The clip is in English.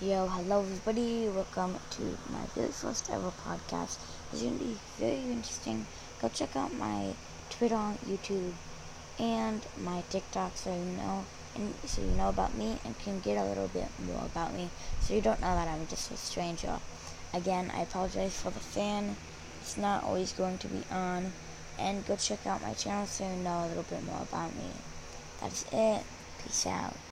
Yo, hello everybody. Welcome to my very first ever podcast. It's going to be very interesting. Go check out my Twitter, YouTube, and my TikTok so you know and so you know about me and can get a little bit more about me. So you don't know that I'm just a stranger. Again, I apologize for the fan. It's not always going to be on. And go check out my channel so you know a little bit more about me. That's it. Peace out.